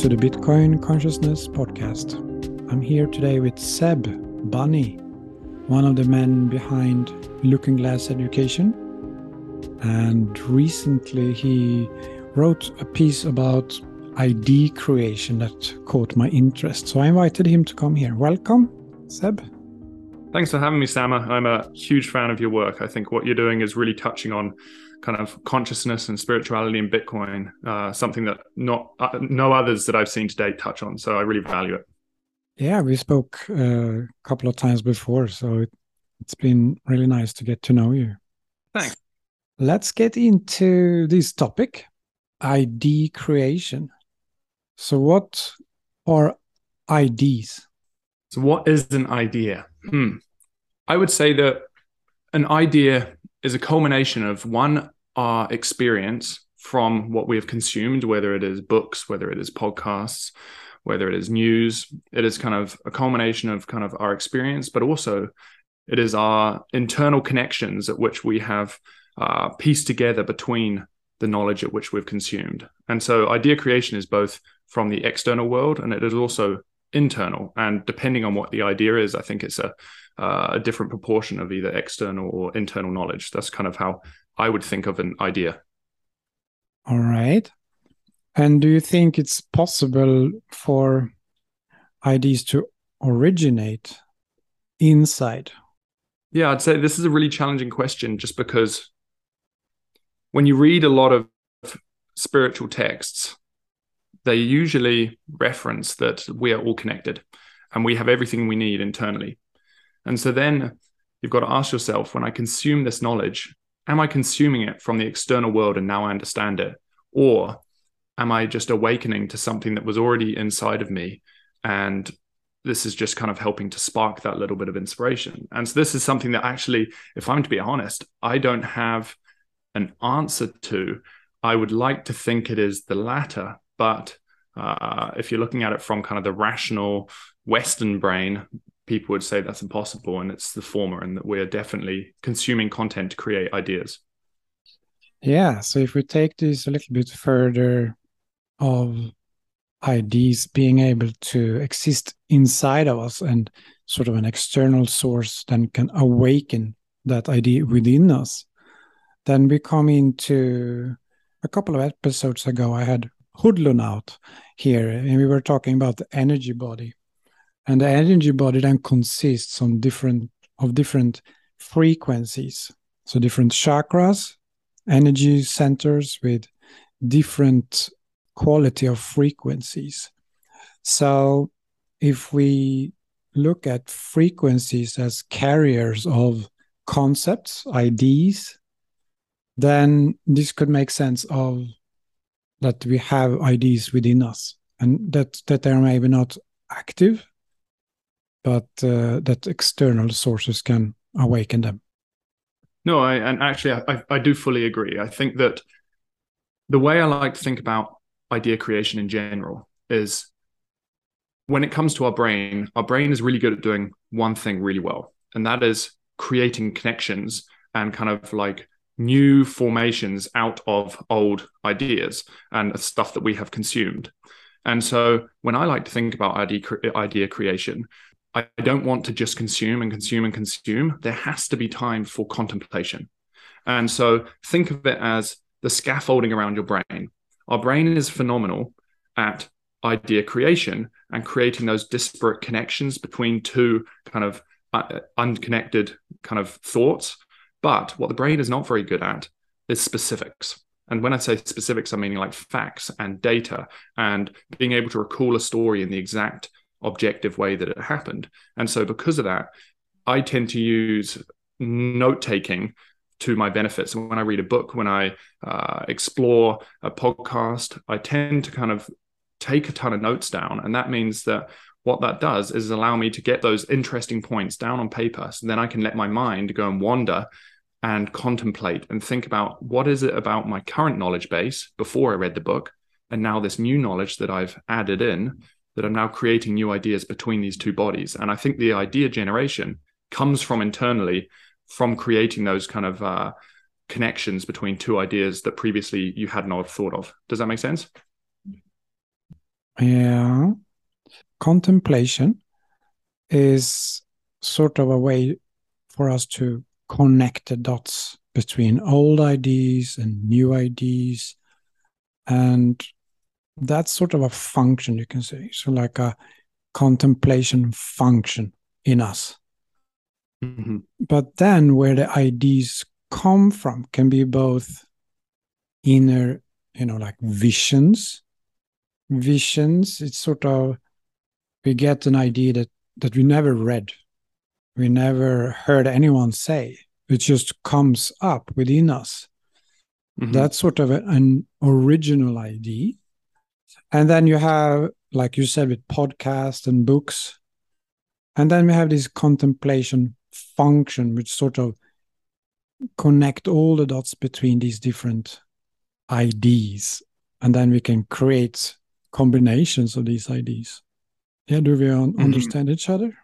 To the Bitcoin Consciousness Podcast. I'm here today with Seb Bunny, one of the men behind Looking Glass Education. And recently he wrote a piece about ID creation that caught my interest. So I invited him to come here. Welcome, Seb. Thanks for having me, Sama. I'm a huge fan of your work. I think what you're doing is really touching on kind of consciousness and spirituality in Bitcoin, uh, something that not uh, no others that I've seen to date touch on. So I really value it. Yeah, we spoke uh, a couple of times before, so it, it's been really nice to get to know you. Thanks. Let's get into this topic, ID creation. So, what are IDs? So, what is an idea? Hmm. I would say that an idea is a culmination of one our experience from what we have consumed, whether it is books, whether it is podcasts, whether it is news. It is kind of a culmination of kind of our experience, but also it is our internal connections at which we have uh, pieced together between the knowledge at which we've consumed. And so idea creation is both from the external world and it is also internal. And depending on what the idea is, I think it's a uh, a different proportion of either external or internal knowledge. That's kind of how I would think of an idea. All right. And do you think it's possible for ideas to originate inside? Yeah, I'd say this is a really challenging question just because when you read a lot of spiritual texts, they usually reference that we are all connected and we have everything we need internally. And so then you've got to ask yourself when I consume this knowledge, am I consuming it from the external world and now I understand it? Or am I just awakening to something that was already inside of me? And this is just kind of helping to spark that little bit of inspiration. And so this is something that actually, if I'm to be honest, I don't have an answer to. I would like to think it is the latter, but uh, if you're looking at it from kind of the rational Western brain, people would say that's impossible and it's the former and that we're definitely consuming content to create ideas. Yeah so if we take this a little bit further of ideas being able to exist inside of us and sort of an external source then can awaken that idea within us then we come into a couple of episodes ago i had Hudlun out here and we were talking about the energy body and the energy body then consists on different of different frequencies. So different chakras energy centers with different quality of frequencies. So if we look at frequencies as carriers of concepts ideas then this could make sense of that we have ideas within us and that that they're maybe not active but uh, that external sources can awaken them. No, I, and actually, I, I do fully agree. I think that the way I like to think about idea creation in general is when it comes to our brain, our brain is really good at doing one thing really well, and that is creating connections and kind of like new formations out of old ideas and stuff that we have consumed. And so when I like to think about idea, idea creation, I don't want to just consume and consume and consume. There has to be time for contemplation. And so think of it as the scaffolding around your brain. Our brain is phenomenal at idea creation and creating those disparate connections between two kind of uh, unconnected kind of thoughts. But what the brain is not very good at is specifics. And when I say specifics, I'm meaning like facts and data and being able to recall a story in the exact objective way that it happened. And so, because of that, I tend to use note taking to my benefit. So, when I read a book, when I uh, explore a podcast, I tend to kind of take a ton of notes down. And that means that what that does is allow me to get those interesting points down on paper. So then I can let my mind go and wander and contemplate and think about what is it about my current knowledge base before I read the book and now this new knowledge that I've added in that are now creating new ideas between these two bodies. And I think the idea generation comes from internally, from creating those kind of uh, connections between two ideas that previously you had not thought of. Does that make sense? Yeah. Contemplation is sort of a way for us to connect the dots between old ideas and new ideas. And that's sort of a function, you can say. So, like a contemplation function in us. Mm-hmm. But then, where the ideas come from can be both inner, you know, like visions. Visions, it's sort of, we get an idea that, that we never read, we never heard anyone say. It just comes up within us. Mm-hmm. That's sort of an original idea. And then you have, like you said, with podcasts and books. And then we have this contemplation function, which sort of connect all the dots between these different IDs. And then we can create combinations of these IDs. Yeah, do we mm-hmm. understand each other?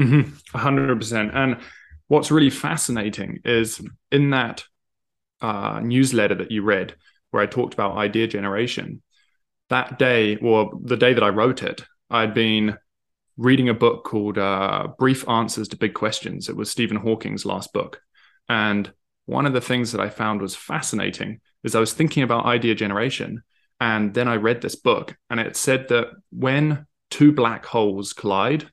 Mm-hmm. 100%. And what's really fascinating is in that uh, newsletter that you read, where I talked about idea generation, that day, or the day that I wrote it, I'd been reading a book called uh, Brief Answers to Big Questions. It was Stephen Hawking's last book. And one of the things that I found was fascinating is I was thinking about idea generation. And then I read this book, and it said that when two black holes collide,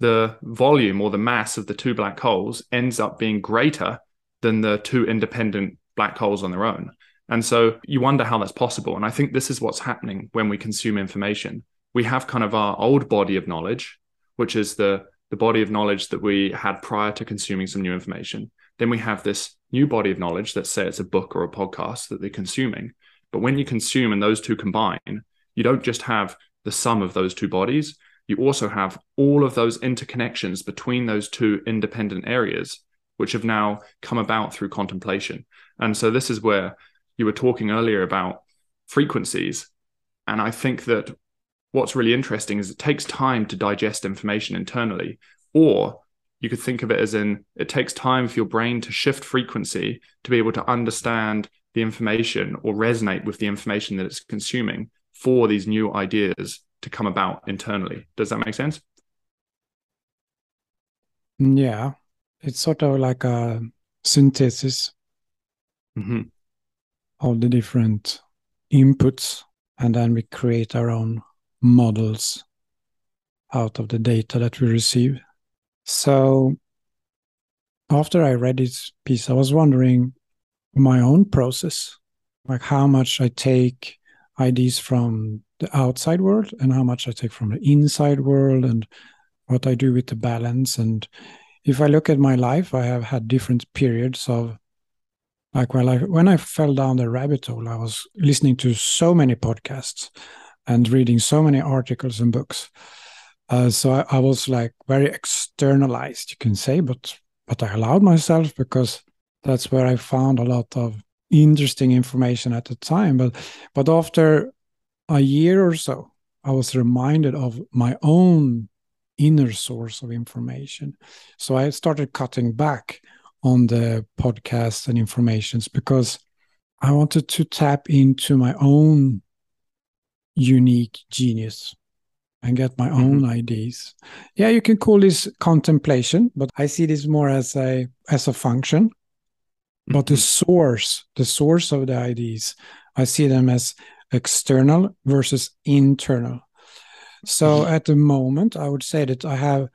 the volume or the mass of the two black holes ends up being greater than the two independent black holes on their own. And so you wonder how that's possible. And I think this is what's happening when we consume information. We have kind of our old body of knowledge, which is the, the body of knowledge that we had prior to consuming some new information. Then we have this new body of knowledge, let's say it's a book or a podcast that they're consuming. But when you consume and those two combine, you don't just have the sum of those two bodies, you also have all of those interconnections between those two independent areas, which have now come about through contemplation. And so this is where you were talking earlier about frequencies. And I think that what's really interesting is it takes time to digest information internally. Or you could think of it as in it takes time for your brain to shift frequency to be able to understand the information or resonate with the information that it's consuming for these new ideas to come about internally. Does that make sense? Yeah, it's sort of like a synthesis mm-hmm. Of the different inputs, and then we create our own models out of the data that we receive. So, after I read this piece, I was wondering my own process, like how much I take ideas from the outside world and how much I take from the inside world and what I do with the balance. And if I look at my life, I have had different periods of like when I when I fell down the rabbit hole, I was listening to so many podcasts and reading so many articles and books. Uh, so I, I was like very externalized, you can say, but but I allowed myself because that's where I found a lot of interesting information at the time. But but after a year or so, I was reminded of my own inner source of information. So I started cutting back on the podcast and informations because I wanted to tap into my own unique genius and get my own mm-hmm. ideas. Yeah, you can call this contemplation, but I see this more as a as a function. Mm-hmm. But the mm-hmm. source, the source of the ideas, I see them as external versus internal. So mm-hmm. at the moment, I would say that I have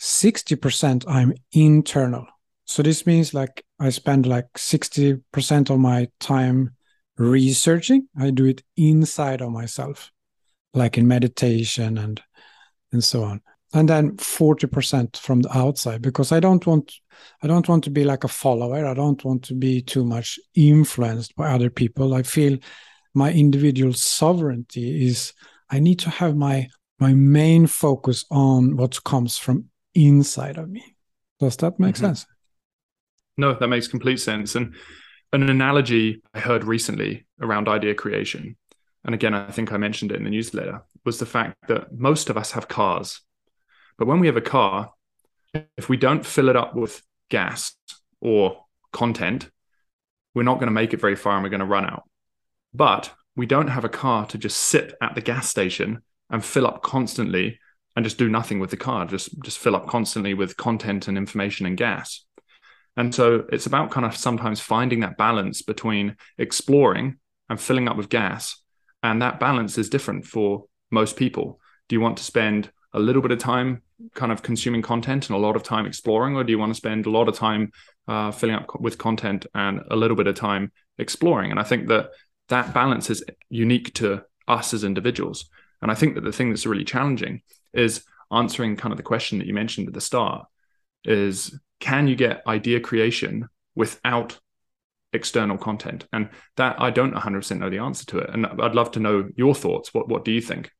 60% I'm internal. So this means like I spend like 60% of my time researching. I do it inside of myself, like in meditation and and so on. And then 40% from the outside because I don't want I don't want to be like a follower. I don't want to be too much influenced by other people. I feel my individual sovereignty is I need to have my my main focus on what comes from inside of me. Does that make mm-hmm. sense? No, that makes complete sense. And an analogy I heard recently around idea creation, and again, I think I mentioned it in the newsletter, was the fact that most of us have cars. But when we have a car, if we don't fill it up with gas or content, we're not going to make it very far and we're going to run out. But we don't have a car to just sit at the gas station and fill up constantly and just do nothing with the car, just just fill up constantly with content and information and gas. And so it's about kind of sometimes finding that balance between exploring and filling up with gas. And that balance is different for most people. Do you want to spend a little bit of time kind of consuming content and a lot of time exploring, or do you want to spend a lot of time uh, filling up with content and a little bit of time exploring? And I think that that balance is unique to us as individuals. And I think that the thing that's really challenging is answering kind of the question that you mentioned at the start is can you get idea creation without external content? And that i don't 100% know the answer to it. And i'd love to know your thoughts. What what do you think?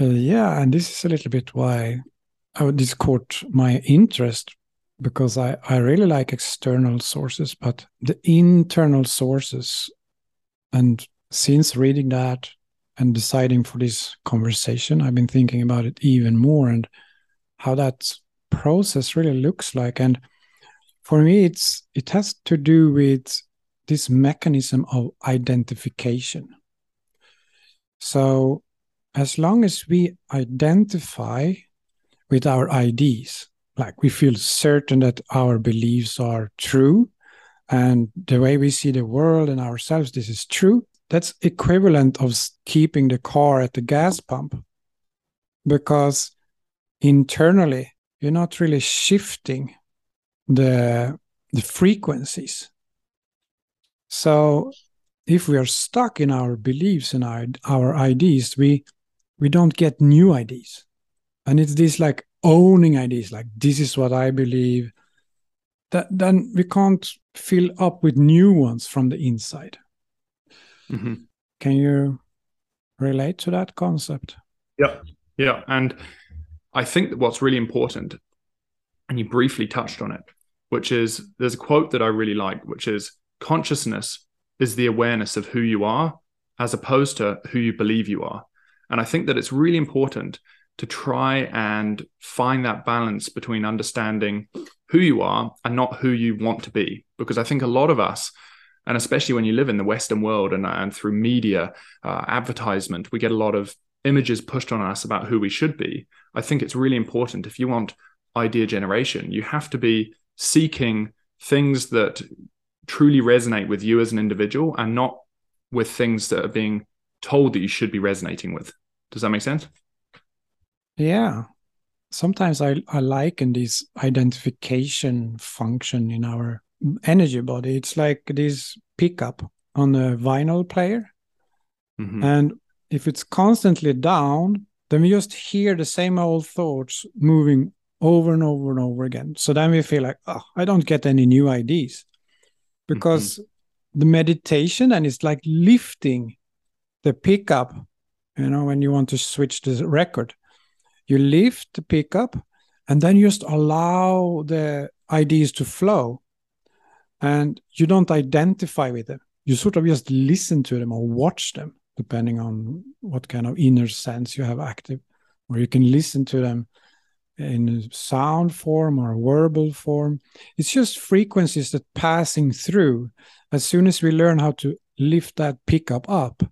Uh, yeah and this is a little bit why I, would this caught my interest because I, I really like external sources but the internal sources and since reading that and deciding for this conversation i've been thinking about it even more and how that process really looks like. And for me it's it has to do with this mechanism of identification. So as long as we identify with our IDs like we feel certain that our beliefs are true and the way we see the world and ourselves this is true that's equivalent of keeping the car at the gas pump. Because internally you're not really shifting the the frequencies so if we are stuck in our beliefs and our, our IDs we we don't get new ideas. and it's this like owning ideas, like this is what i believe that then we can't fill up with new ones from the inside mm-hmm. can you relate to that concept yeah yeah and I think that what's really important, and you briefly touched on it, which is there's a quote that I really like, which is consciousness is the awareness of who you are as opposed to who you believe you are. And I think that it's really important to try and find that balance between understanding who you are and not who you want to be. Because I think a lot of us, and especially when you live in the Western world and, and through media, uh, advertisement, we get a lot of images pushed on us about who we should be. I think it's really important if you want idea generation, you have to be seeking things that truly resonate with you as an individual and not with things that are being told that you should be resonating with. Does that make sense? Yeah. Sometimes I, I liken this identification function in our energy body. It's like this pickup on a vinyl player. Mm-hmm. And if it's constantly down, then we just hear the same old thoughts moving over and over and over again. So then we feel like, oh, I don't get any new ideas because mm-hmm. the meditation and it's like lifting the pickup. You know, when you want to switch the record, you lift the pickup and then you just allow the ideas to flow and you don't identify with them. You sort of just listen to them or watch them depending on what kind of inner sense you have active, or you can listen to them in sound form or verbal form. It's just frequencies that passing through. As soon as we learn how to lift that pickup up,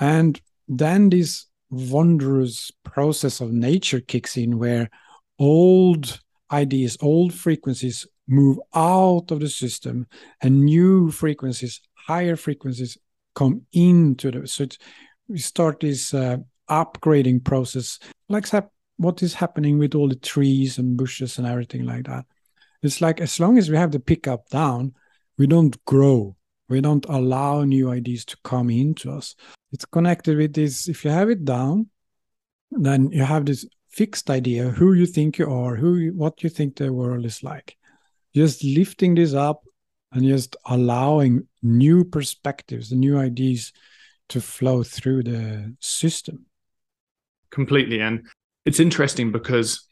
and then this wondrous process of nature kicks in where old ideas, old frequencies move out of the system and new frequencies, higher frequencies come into the so we start this uh, upgrading process. Like what is happening with all the trees and bushes and everything like that? It's like as long as we have the pickup down we don't grow. We don't allow new ideas to come into us. It's connected with this if you have it down then you have this fixed idea who you think you are who you, what you think the world is like. Just lifting this up and just allowing new perspectives, the new ideas to flow through the system. Completely. And it's interesting because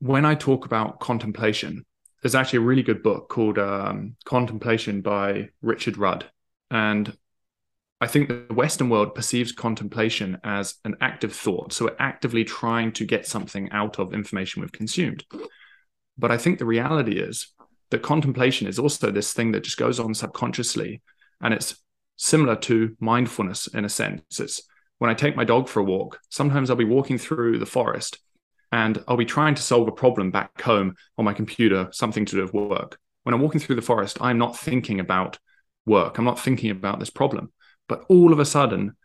when I talk about contemplation, there's actually a really good book called um, Contemplation by Richard Rudd. And I think the Western world perceives contemplation as an active thought. So we're actively trying to get something out of information we've consumed. But I think the reality is that contemplation is also this thing that just goes on subconsciously and it's similar to mindfulness in a sense. It's when I take my dog for a walk, sometimes I'll be walking through the forest and I'll be trying to solve a problem back home on my computer, something to do with work. When I'm walking through the forest, I'm not thinking about work. I'm not thinking about this problem. But all of a sudden,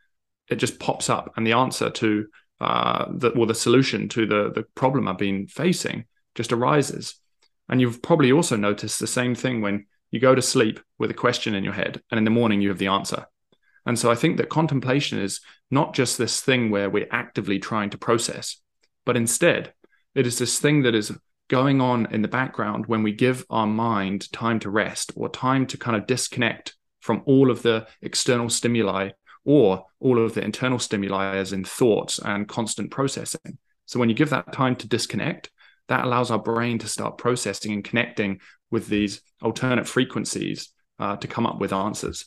it just pops up, and the answer to uh, the or the solution to the the problem I've been facing just arises. And you've probably also noticed the same thing when you go to sleep with a question in your head, and in the morning you have the answer. And so I think that contemplation is not just this thing where we're actively trying to process, but instead it is this thing that is going on in the background when we give our mind time to rest or time to kind of disconnect from all of the external stimuli or all of the internal stimuli as in thoughts and constant processing. So when you give that time to disconnect, that allows our brain to start processing and connecting with these alternate frequencies uh, to come up with answers.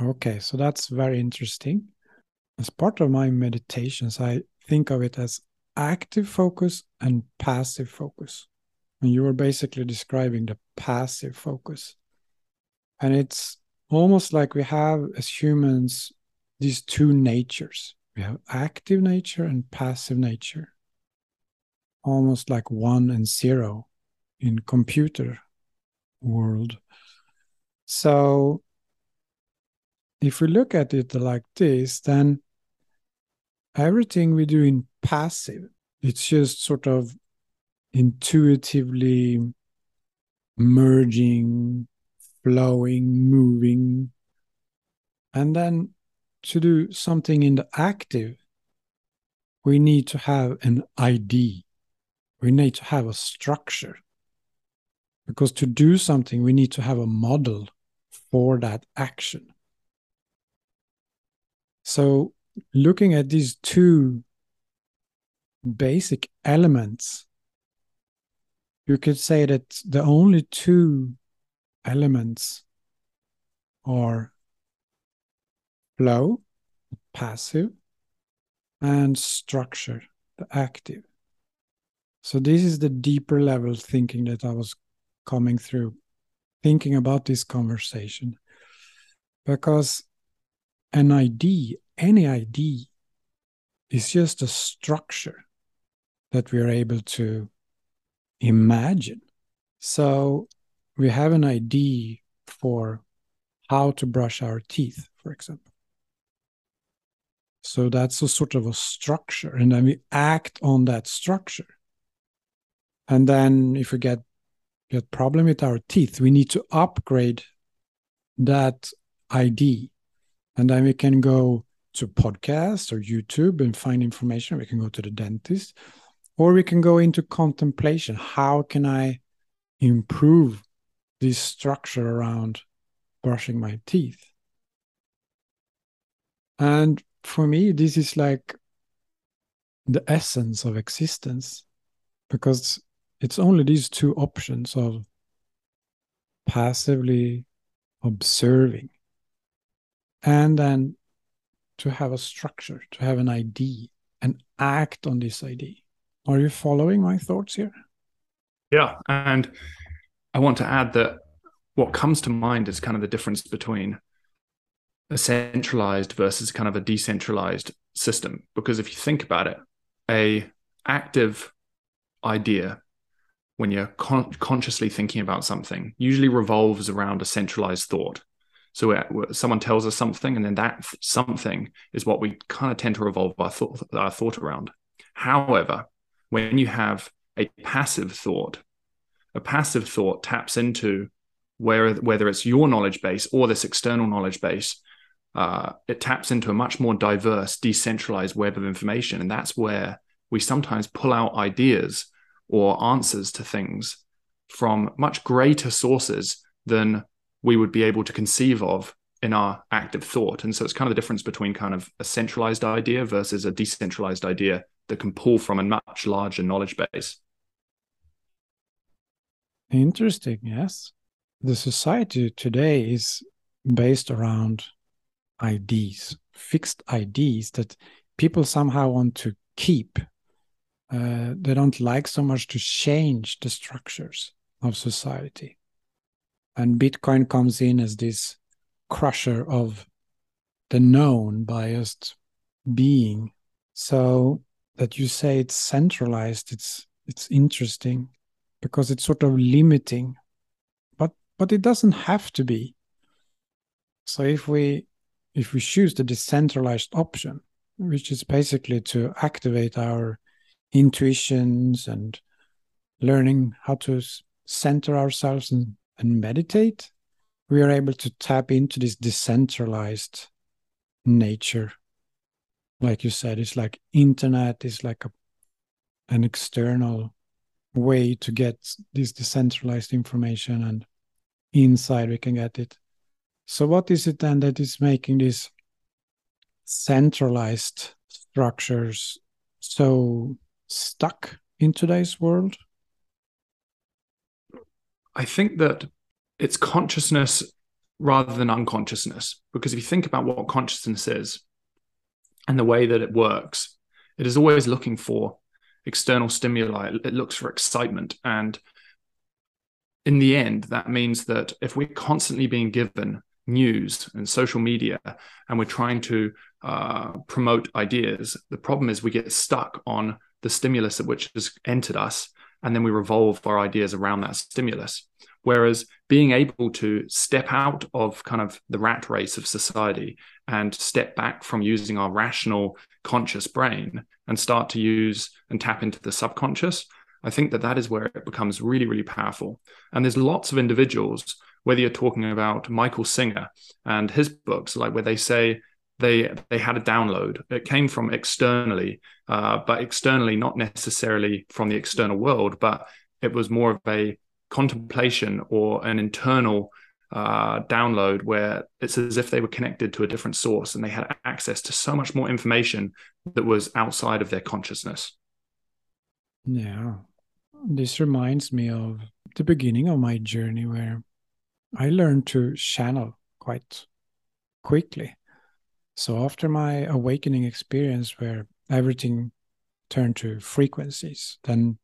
Okay, so that's very interesting. As part of my meditations, I think of it as active focus and passive focus. And you were basically describing the passive focus. And it's almost like we have, as humans, these two natures we have active nature and passive nature, almost like one and zero in computer world. So if we look at it like this, then everything we do in passive, it's just sort of intuitively merging, flowing, moving. And then to do something in the active, we need to have an ID. We need to have a structure. Because to do something, we need to have a model for that action. So, looking at these two basic elements, you could say that the only two elements are flow, passive, and structure, the active. So, this is the deeper level thinking that I was coming through, thinking about this conversation. Because an ID, any ID, is just a structure that we are able to imagine. So we have an ID for how to brush our teeth, for example. So that's a sort of a structure, and then we act on that structure. And then if we get get problem with our teeth, we need to upgrade that ID and then we can go to podcast or YouTube and find information. We can go to the dentist, or we can go into contemplation. How can I improve this structure around brushing my teeth? And for me, this is like the essence of existence because it's only these two options of passively observing and then to have a structure, to have an ID and act on this ID. Are you following my thoughts here? Yeah. And I want to add that what comes to mind is kind of the difference between a centralized versus kind of a decentralized system. Because if you think about it, a active idea when you're con- consciously thinking about something usually revolves around a centralized thought so someone tells us something, and then that something is what we kind of tend to revolve our thought, our thought around. However, when you have a passive thought, a passive thought taps into where whether it's your knowledge base or this external knowledge base. Uh, it taps into a much more diverse, decentralized web of information, and that's where we sometimes pull out ideas or answers to things from much greater sources than we would be able to conceive of in our active thought. And so it's kind of the difference between kind of a centralized idea versus a decentralized idea that can pull from a much larger knowledge base. Interesting, yes. The society today is based around IDs, fixed IDs that people somehow want to keep. Uh, they don't like so much to change the structures of society and bitcoin comes in as this crusher of the known biased being. So that you say it's centralized, it's it's interesting because it's sort of limiting. But but it doesn't have to be. So if we if we choose the decentralized option, which is basically to activate our intuitions and learning how to center ourselves and, and meditate, we are able to tap into this decentralized nature. Like you said, it's like internet is like a an external way to get this decentralized information and inside we can get it. So what is it then that is making these centralized structures so stuck in today's world? I think that it's consciousness rather than unconsciousness. Because if you think about what consciousness is and the way that it works, it is always looking for external stimuli. It looks for excitement. And in the end, that means that if we're constantly being given news and social media and we're trying to uh, promote ideas, the problem is we get stuck on the stimulus at which has entered us and then we revolve our ideas around that stimulus. Whereas being able to step out of kind of the rat race of society and step back from using our rational, conscious brain and start to use and tap into the subconscious, I think that that is where it becomes really, really powerful. And there's lots of individuals, whether you're talking about Michael Singer and his books, like where they say, they they had a download. It came from externally, uh, but externally not necessarily from the external world, but it was more of a contemplation or an internal uh, download where it's as if they were connected to a different source and they had access to so much more information that was outside of their consciousness. Yeah. This reminds me of the beginning of my journey where I learned to channel quite quickly. So after my awakening experience where everything turned to frequencies, then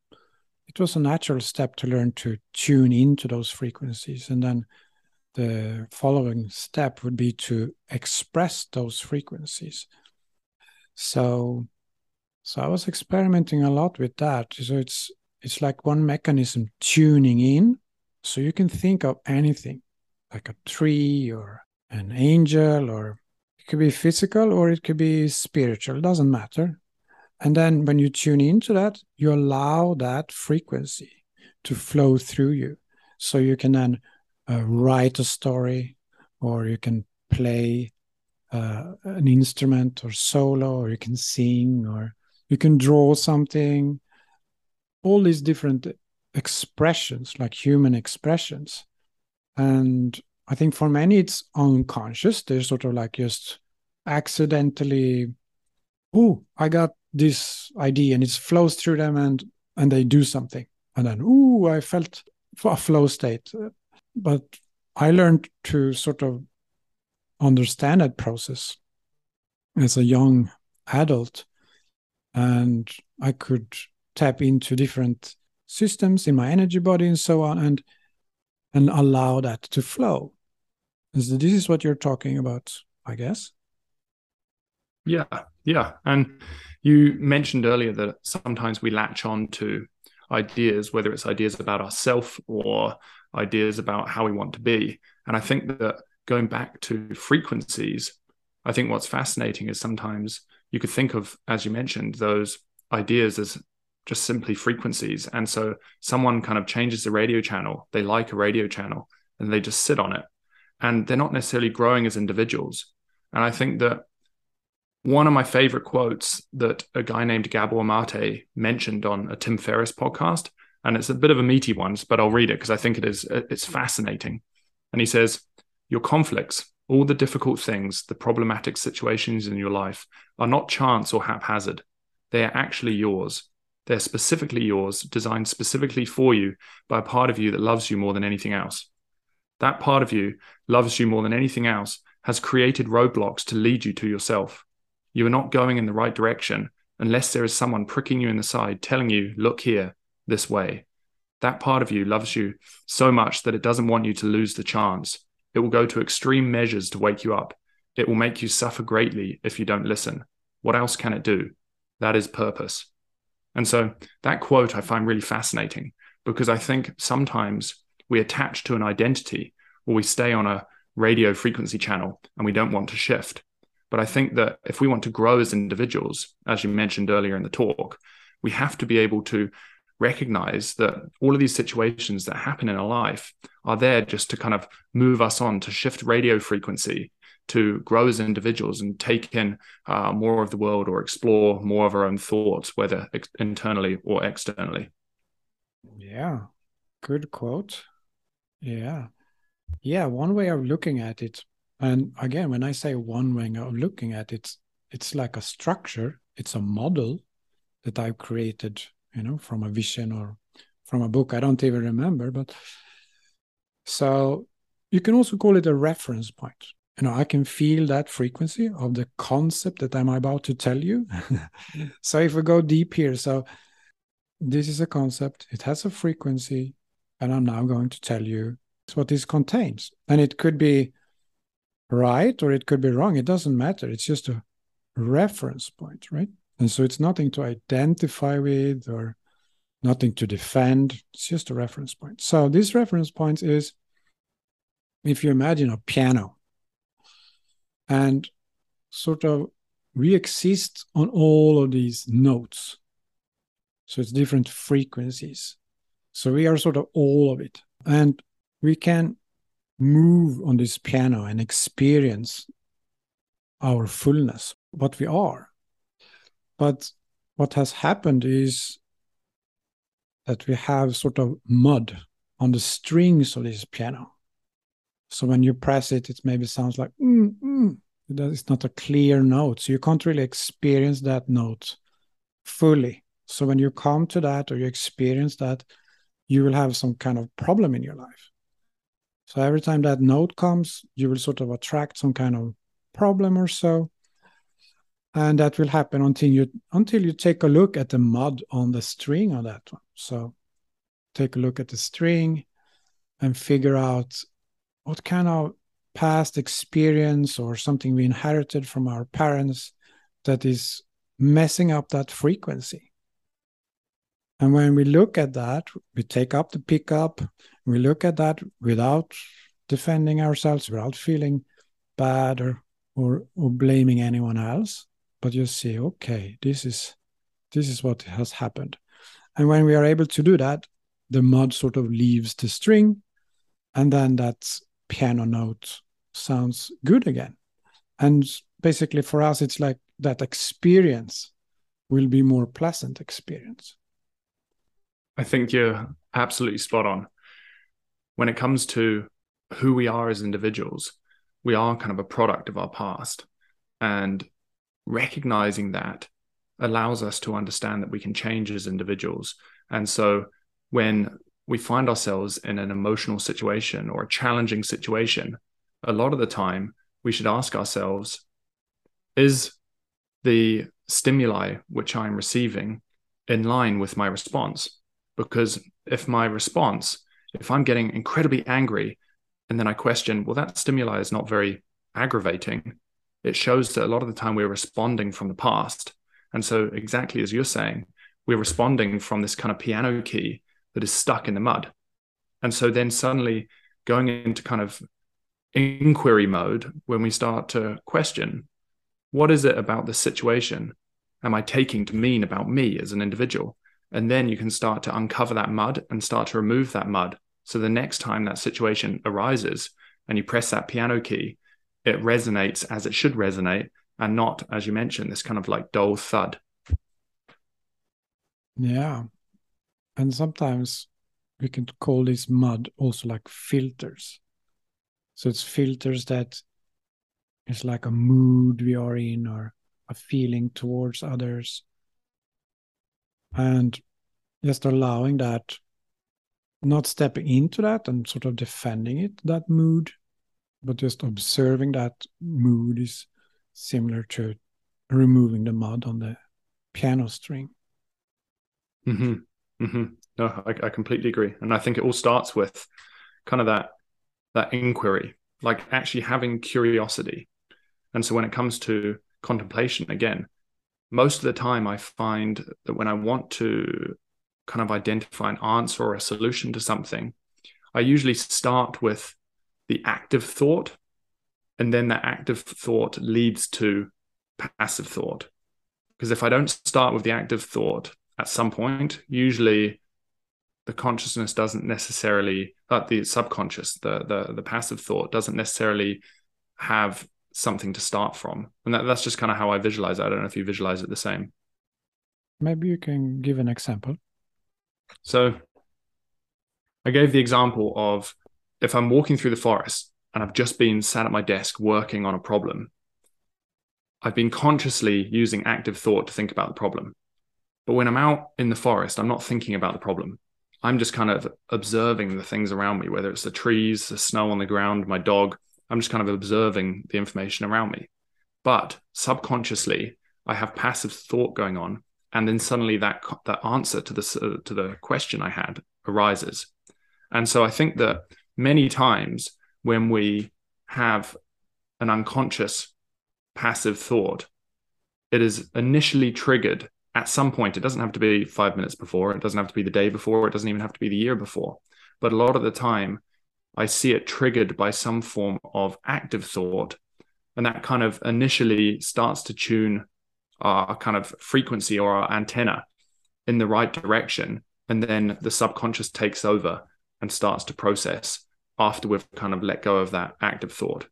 it was a natural step to learn to tune into those frequencies. And then the following step would be to express those frequencies. So so I was experimenting a lot with that. So it's it's like one mechanism tuning in. So you can think of anything, like a tree or an angel, or could be physical or it could be spiritual, it doesn't matter. And then when you tune into that, you allow that frequency to flow through you. So you can then uh, write a story or you can play uh, an instrument or solo or you can sing or you can draw something. All these different expressions, like human expressions. And I think for many it's unconscious. They're sort of like just accidentally, oh, I got this idea and it flows through them and and they do something. And then ooh i felt a flow state. But i learned to sort of understand that process as a young adult and i could tap into different systems in my energy body and so on and and allow that to flow this is what you're talking about i guess yeah yeah and you mentioned earlier that sometimes we latch on to ideas, whether it's ideas about ourself or ideas about how we want to be. And I think that going back to frequencies, I think what's fascinating is sometimes you could think of, as you mentioned, those ideas as just simply frequencies. And so someone kind of changes the radio channel, they like a radio channel, and they just sit on it. And they're not necessarily growing as individuals. And I think that one of my favorite quotes that a guy named Gabor Mate mentioned on a Tim Ferriss podcast, and it's a bit of a meaty one, but I'll read it because I think it is it's fascinating. And he says, "Your conflicts, all the difficult things, the problematic situations in your life, are not chance or haphazard. They are actually yours. They're specifically yours, designed specifically for you by a part of you that loves you more than anything else. That part of you loves you more than anything else." Has created roadblocks to lead you to yourself you are not going in the right direction unless there is someone pricking you in the side telling you, look here, this way. That part of you loves you so much that it doesn't want you to lose the chance It will go to extreme measures to wake you up. It will make you suffer greatly if you don't listen. What else can it do? That is purpose. And so that quote I find really fascinating because I think sometimes we attach to an identity or we stay on a radio frequency channel and we don't want to shift. But I think that if we want to grow as individuals, as you mentioned earlier in the talk, we have to be able to recognize that all of these situations that happen in our life are there just to kind of move us on to shift radio frequency to grow as individuals and take in uh, more of the world or explore more of our own thoughts, whether ex- internally or externally. Yeah, good quote. Yeah. Yeah, one way of looking at it, and again, when I say one way of looking at it, it's like a structure, it's a model that I've created, you know, from a vision or from a book. I don't even remember, but so you can also call it a reference point. You know, I can feel that frequency of the concept that I'm about to tell you. so if we go deep here, so this is a concept, it has a frequency, and I'm now going to tell you what this contains. And it could be right or it could be wrong. It doesn't matter. It's just a reference point, right? And so it's nothing to identify with or nothing to defend. It's just a reference point. So this reference point is if you imagine a piano and sort of we exist on all of these notes. So it's different frequencies. So we are sort of all of it. And we can move on this piano and experience our fullness, what we are. But what has happened is that we have sort of mud on the strings of this piano. So when you press it, it maybe sounds like, mm, mm. it's not a clear note. So you can't really experience that note fully. So when you come to that or you experience that, you will have some kind of problem in your life. So every time that note comes, you will sort of attract some kind of problem or so. And that will happen until you until you take a look at the mud on the string on that one. So take a look at the string and figure out what kind of past experience or something we inherited from our parents that is messing up that frequency. And when we look at that, we take up the pickup, we look at that without defending ourselves, without feeling bad or, or, or blaming anyone else, but you see, okay, this is this is what has happened. And when we are able to do that, the mud sort of leaves the string, and then that piano note sounds good again. And basically for us, it's like that experience will be more pleasant experience. I think you're absolutely spot on. When it comes to who we are as individuals, we are kind of a product of our past. And recognizing that allows us to understand that we can change as individuals. And so when we find ourselves in an emotional situation or a challenging situation, a lot of the time we should ask ourselves is the stimuli which I'm receiving in line with my response? Because if my response, if I'm getting incredibly angry, and then I question, well, that stimuli is not very aggravating, it shows that a lot of the time we're responding from the past. And so, exactly as you're saying, we're responding from this kind of piano key that is stuck in the mud. And so, then suddenly going into kind of inquiry mode when we start to question what is it about the situation am I taking to mean about me as an individual? And then you can start to uncover that mud and start to remove that mud. So the next time that situation arises and you press that piano key, it resonates as it should resonate and not, as you mentioned, this kind of like dull thud. Yeah. And sometimes we can call this mud also like filters. So it's filters that it's like a mood we are in or a feeling towards others and just allowing that not stepping into that and sort of defending it that mood but just observing that mood is similar to removing the mud on the piano string mm-hmm. Mm-hmm. no I, I completely agree and i think it all starts with kind of that that inquiry like actually having curiosity. And so when it comes to contemplation, again, most of the time I find that when I want to kind of identify an answer or a solution to something, I usually start with the active thought, and then that active thought leads to passive thought. Because if I don't start with the active thought at some point, usually the consciousness doesn't necessarily, uh, the subconscious, the, the the passive thought doesn't necessarily have something to start from, and that, that's just kind of how I visualize it. I don't know if you visualize it the same. Maybe you can give an example. So, I gave the example of if I'm walking through the forest and I've just been sat at my desk working on a problem, I've been consciously using active thought to think about the problem. But when I'm out in the forest, I'm not thinking about the problem. I'm just kind of observing the things around me, whether it's the trees, the snow on the ground, my dog. I'm just kind of observing the information around me. But subconsciously, I have passive thought going on, and then suddenly that that answer to the uh, to the question I had arises. And so I think that many times when we have an unconscious passive thought, it is initially triggered at some point. It doesn't have to be five minutes before, it doesn't have to be the day before, it doesn't even have to be the year before. But a lot of the time, I see it triggered by some form of active thought. And that kind of initially starts to tune our kind of frequency or our antenna in the right direction. And then the subconscious takes over and starts to process after we've kind of let go of that active thought.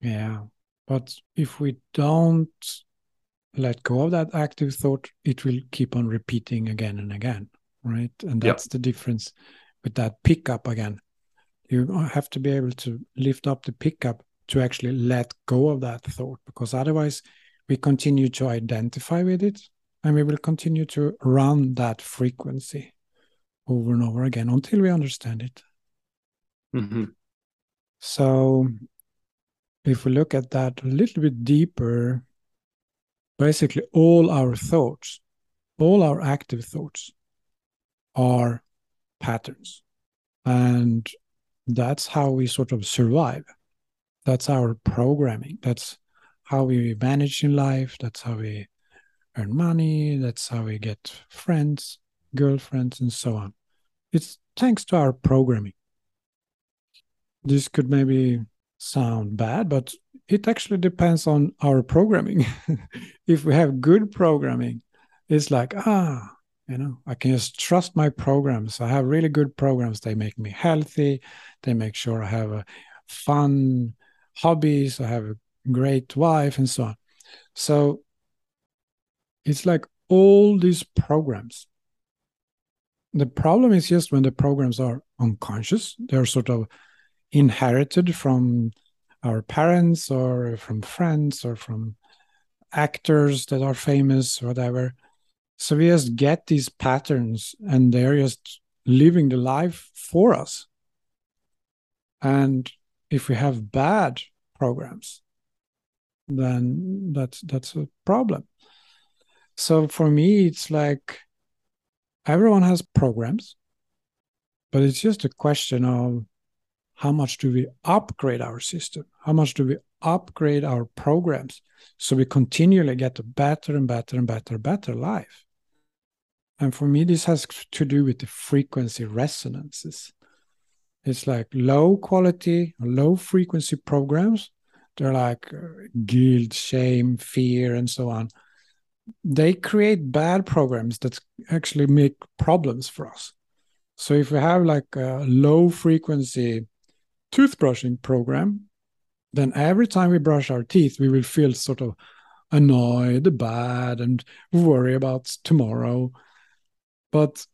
Yeah. But if we don't let go of that active thought, it will keep on repeating again and again. Right. And that's yep. the difference with that pickup again. You have to be able to lift up the pickup to actually let go of that thought because otherwise we continue to identify with it and we will continue to run that frequency over and over again until we understand it. Mm-hmm. So if we look at that a little bit deeper, basically all our thoughts, all our active thoughts are patterns. And that's how we sort of survive. That's our programming. That's how we manage in life. That's how we earn money. That's how we get friends, girlfriends, and so on. It's thanks to our programming. This could maybe sound bad, but it actually depends on our programming. if we have good programming, it's like, ah, you know, I can just trust my programs. I have really good programs. They make me healthy. They make sure I have a fun hobbies. I have a great wife and so on. So it's like all these programs. The problem is just when the programs are unconscious, they're sort of inherited from our parents or from friends or from actors that are famous or whatever so we just get these patterns and they're just living the life for us and if we have bad programs then that's that's a problem so for me it's like everyone has programs but it's just a question of how much do we upgrade our system? How much do we upgrade our programs so we continually get a better and better and better, better life? And for me, this has to do with the frequency resonances. It's like low quality, low frequency programs. They're like uh, guilt, shame, fear, and so on. They create bad programs that actually make problems for us. So if we have like a low frequency toothbrushing program, then every time we brush our teeth, we will feel sort of annoyed, bad, and worry about tomorrow. But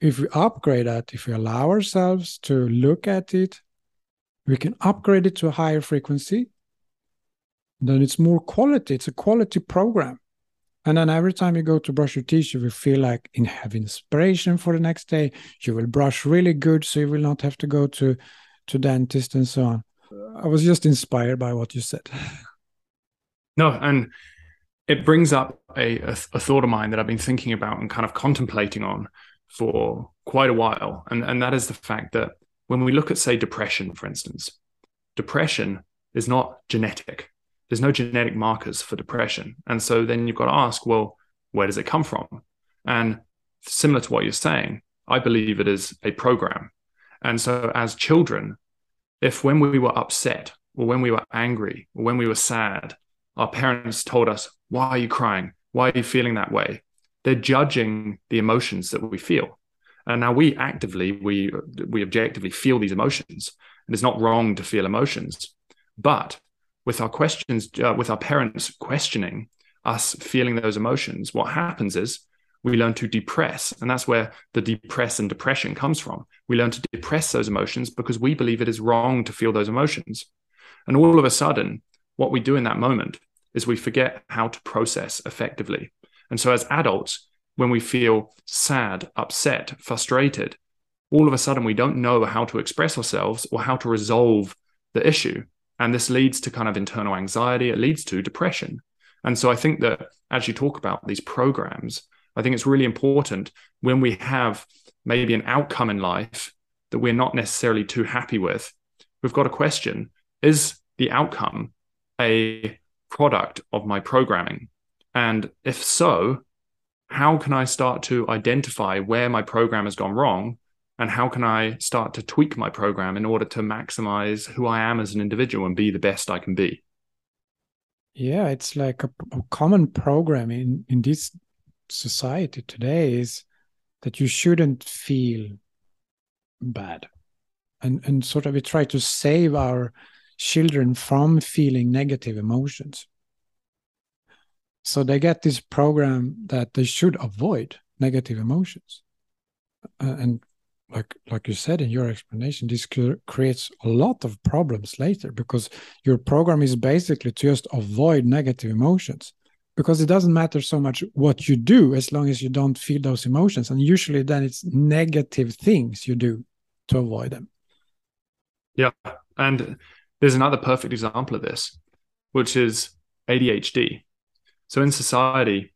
if we upgrade that, if we allow ourselves to look at it, we can upgrade it to a higher frequency. Then it's more quality. It's a quality program. And then every time you go to brush your teeth, you will feel like in have inspiration for the next day. You will brush really good, so you will not have to go to to dentist and so on. I was just inspired by what you said. No, and it brings up a, a, a, thought of mine that I've been thinking about and kind of contemplating on for quite a while. And, and that is the fact that when we look at, say, depression, for instance, depression is not genetic. There's no genetic markers for depression. And so then you've got to ask, well, where does it come from? And similar to what you're saying, I believe it is a program. And so as children, if when we were upset or when we were angry or when we were sad, our parents told us, why are you crying? Why are you feeling that way? They're judging the emotions that we feel. And now we actively, we we objectively feel these emotions. And it's not wrong to feel emotions. But with our questions, uh, with our parents questioning us feeling those emotions, what happens is we learn to depress. And that's where the depress and depression comes from. We learn to depress those emotions because we believe it is wrong to feel those emotions. And all of a sudden, what we do in that moment is we forget how to process effectively. And so, as adults, when we feel sad, upset, frustrated, all of a sudden we don't know how to express ourselves or how to resolve the issue. And this leads to kind of internal anxiety, it leads to depression. And so, I think that as you talk about these programs, I think it's really important when we have maybe an outcome in life that we're not necessarily too happy with, we've got a question is the outcome a product of my programming? And if so, how can I start to identify where my program has gone wrong? And how can I start to tweak my program in order to maximize who I am as an individual and be the best I can be? Yeah, it's like a, a common program in, in this society today is that you shouldn't feel bad and and sort of we try to save our children from feeling negative emotions. So they get this program that they should avoid negative emotions. Uh, and like like you said in your explanation this creates a lot of problems later because your program is basically to just avoid negative emotions because it doesn't matter so much what you do as long as you don't feel those emotions. And usually then it's negative things you do to avoid them. Yeah. And there's another perfect example of this which is adhd so in society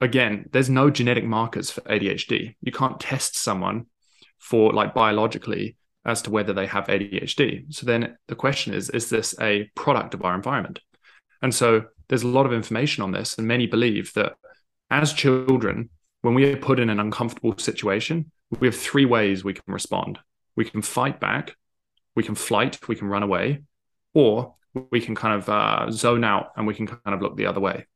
again there's no genetic markers for adhd you can't test someone for like biologically as to whether they have adhd so then the question is is this a product of our environment? And so there's a lot of information on this, and many believe that as children, when we are put in an uncomfortable situation, we have three ways we can respond. We can fight back, we can flight, we can run away, or we can kind of uh, zone out and we can kind of look the other way.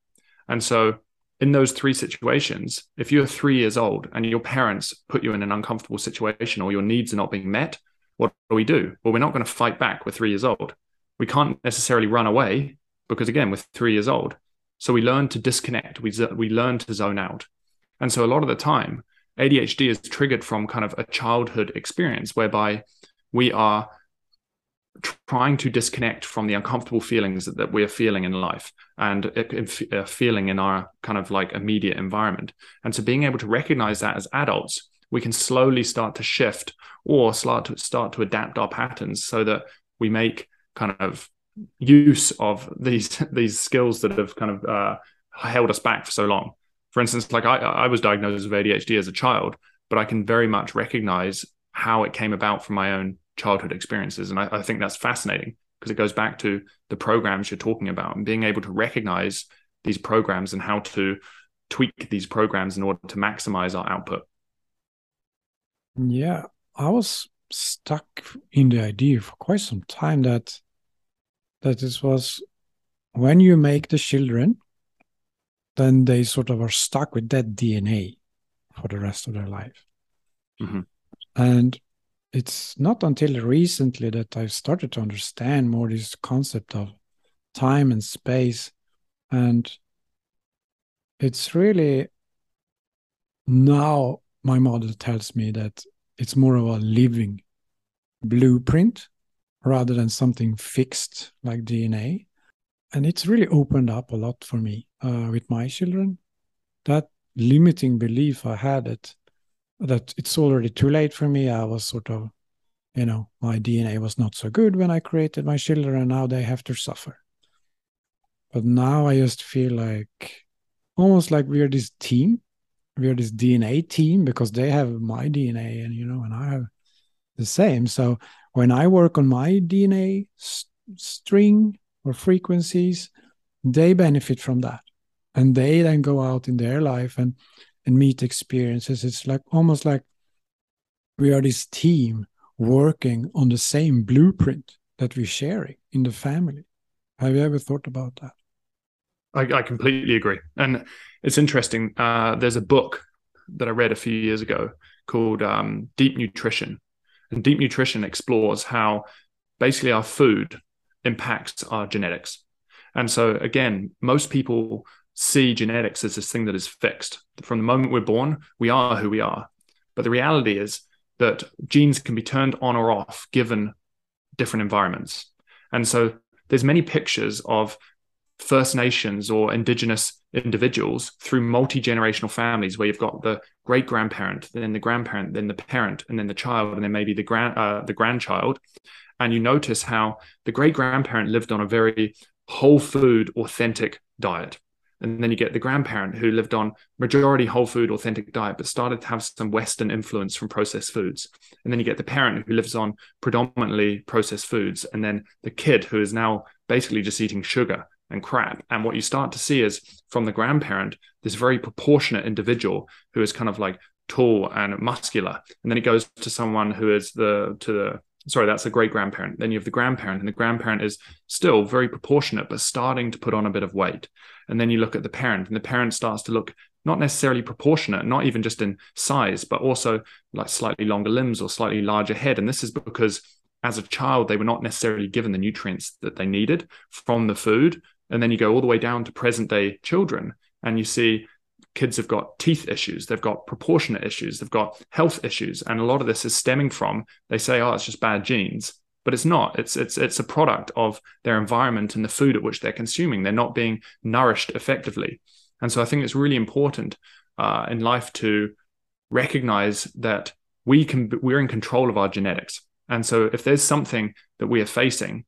And so, in those three situations, if you're three years old and your parents put you in an uncomfortable situation or your needs are not being met, what do we do? Well, we're not going to fight back. We're three years old. We can't necessarily run away because again, we're three years old. So we learn to disconnect. We we learn to zone out, and so a lot of the time, ADHD is triggered from kind of a childhood experience whereby we are trying to disconnect from the uncomfortable feelings that, that we're feeling in life and uh, feeling in our kind of like immediate environment. And so being able to recognize that as adults, we can slowly start to shift or start to start to adapt our patterns so that we make kind of use of these these skills that have kind of uh, held us back for so long. For instance, like I, I was diagnosed with ADHD as a child, but I can very much recognize how it came about from my own childhood experiences, and I, I think that's fascinating because it goes back to the programs you're talking about and being able to recognize these programs and how to tweak these programs in order to maximize our output. Yeah, I was stuck in the idea for quite some time that that this was when you make the children, then they sort of are stuck with that DNA for the rest of their life. Mm-hmm. And it's not until recently that I've started to understand more this concept of time and space. And it's really now my model tells me that it's more of a living blueprint rather than something fixed like DNA. And it's really opened up a lot for me uh, with my children. That limiting belief I had that that it's already too late for me. I was sort of, you know, my DNA was not so good when I created my children, and now they have to suffer. But now I just feel like almost like we are this team. We are this DNA team because they have my DNA, and you know, and I have the same. So when I work on my DNA string or frequencies, they benefit from that. And they then go out in their life and and meet experiences. It's like almost like we are this team working on the same blueprint that we're sharing in the family. Have you ever thought about that? I, I completely agree. And it's interesting. Uh, there's a book that I read a few years ago called um, Deep Nutrition. And Deep Nutrition explores how basically our food impacts our genetics. And so, again, most people see genetics as this thing that is fixed. From the moment we're born, we are who we are. But the reality is that genes can be turned on or off given different environments. And so there's many pictures of First Nations or Indigenous individuals through multi generational families where you've got the great grandparent, then the grandparent, then the parent, and then the child, and then maybe the grand uh, the grandchild, and you notice how the great grandparent lived on a very whole food, authentic diet. And then you get the grandparent who lived on majority whole food, authentic diet, but started to have some Western influence from processed foods. And then you get the parent who lives on predominantly processed foods. And then the kid who is now basically just eating sugar and crap. And what you start to see is from the grandparent, this very proportionate individual who is kind of like tall and muscular. And then it goes to someone who is the to the sorry, that's a great grandparent. Then you have the grandparent, and the grandparent is still very proportionate, but starting to put on a bit of weight. And then you look at the parent, and the parent starts to look not necessarily proportionate, not even just in size, but also like slightly longer limbs or slightly larger head. And this is because as a child, they were not necessarily given the nutrients that they needed from the food. And then you go all the way down to present day children, and you see kids have got teeth issues, they've got proportionate issues, they've got health issues, and a lot of this is stemming from they say, "Oh, it's just bad genes," but it's not. It's it's it's a product of their environment and the food at which they're consuming. They're not being nourished effectively, and so I think it's really important uh, in life to recognize that we can we're in control of our genetics, and so if there's something that we are facing,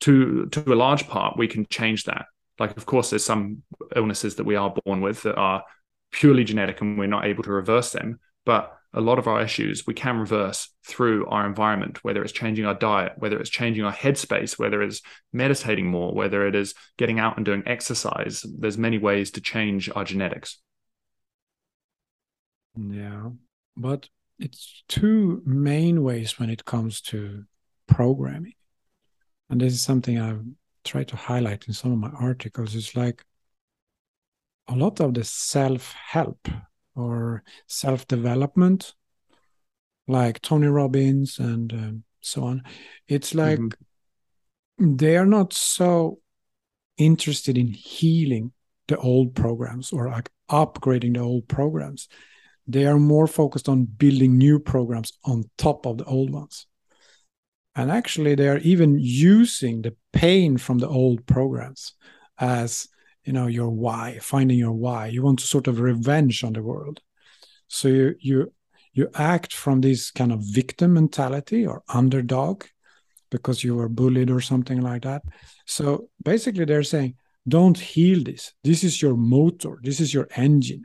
to to a large part, we can change that. Like, of course, there's some illnesses that we are born with that are purely genetic and we're not able to reverse them. But a lot of our issues we can reverse through our environment, whether it's changing our diet, whether it's changing our headspace, whether it's meditating more, whether it is getting out and doing exercise. There's many ways to change our genetics. Yeah. But it's two main ways when it comes to programming. And this is something I've tried to highlight in some of my articles. It's like a lot of the self help or self development, like Tony Robbins and uh, so on, it's like mm-hmm. they are not so interested in healing the old programs or like upgrading the old programs. They are more focused on building new programs on top of the old ones. And actually, they are even using the pain from the old programs as you know your why finding your why. You want to sort of revenge on the world. So you you you act from this kind of victim mentality or underdog because you were bullied or something like that. So basically they're saying don't heal this. This is your motor. This is your engine.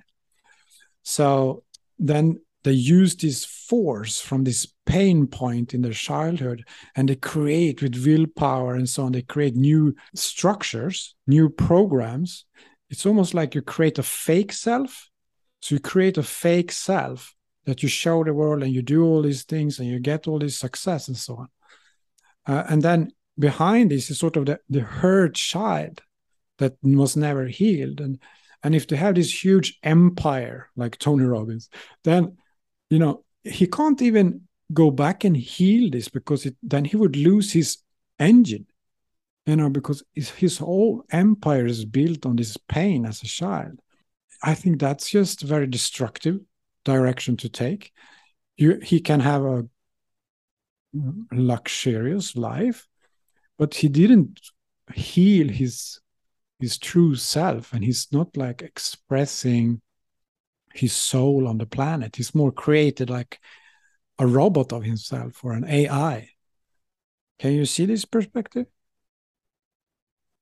So then they use this force from this pain point in their childhood and they create with willpower and so on they create new structures new programs. It's almost like you create a fake self. So you create a fake self that you show the world and you do all these things and you get all this success and so on. Uh, and then behind this is sort of the, the hurt child that was never healed. And and if they have this huge empire like tony robbins then you know, he can't even go back and heal this because it, then he would lose his engine, you know, because his whole empire is built on this pain as a child. I think that's just a very destructive direction to take. You, he can have a luxurious life, but he didn't heal his his true self, and he's not like expressing his soul on the planet. He's more created like a robot of himself or an AI. Can you see this perspective?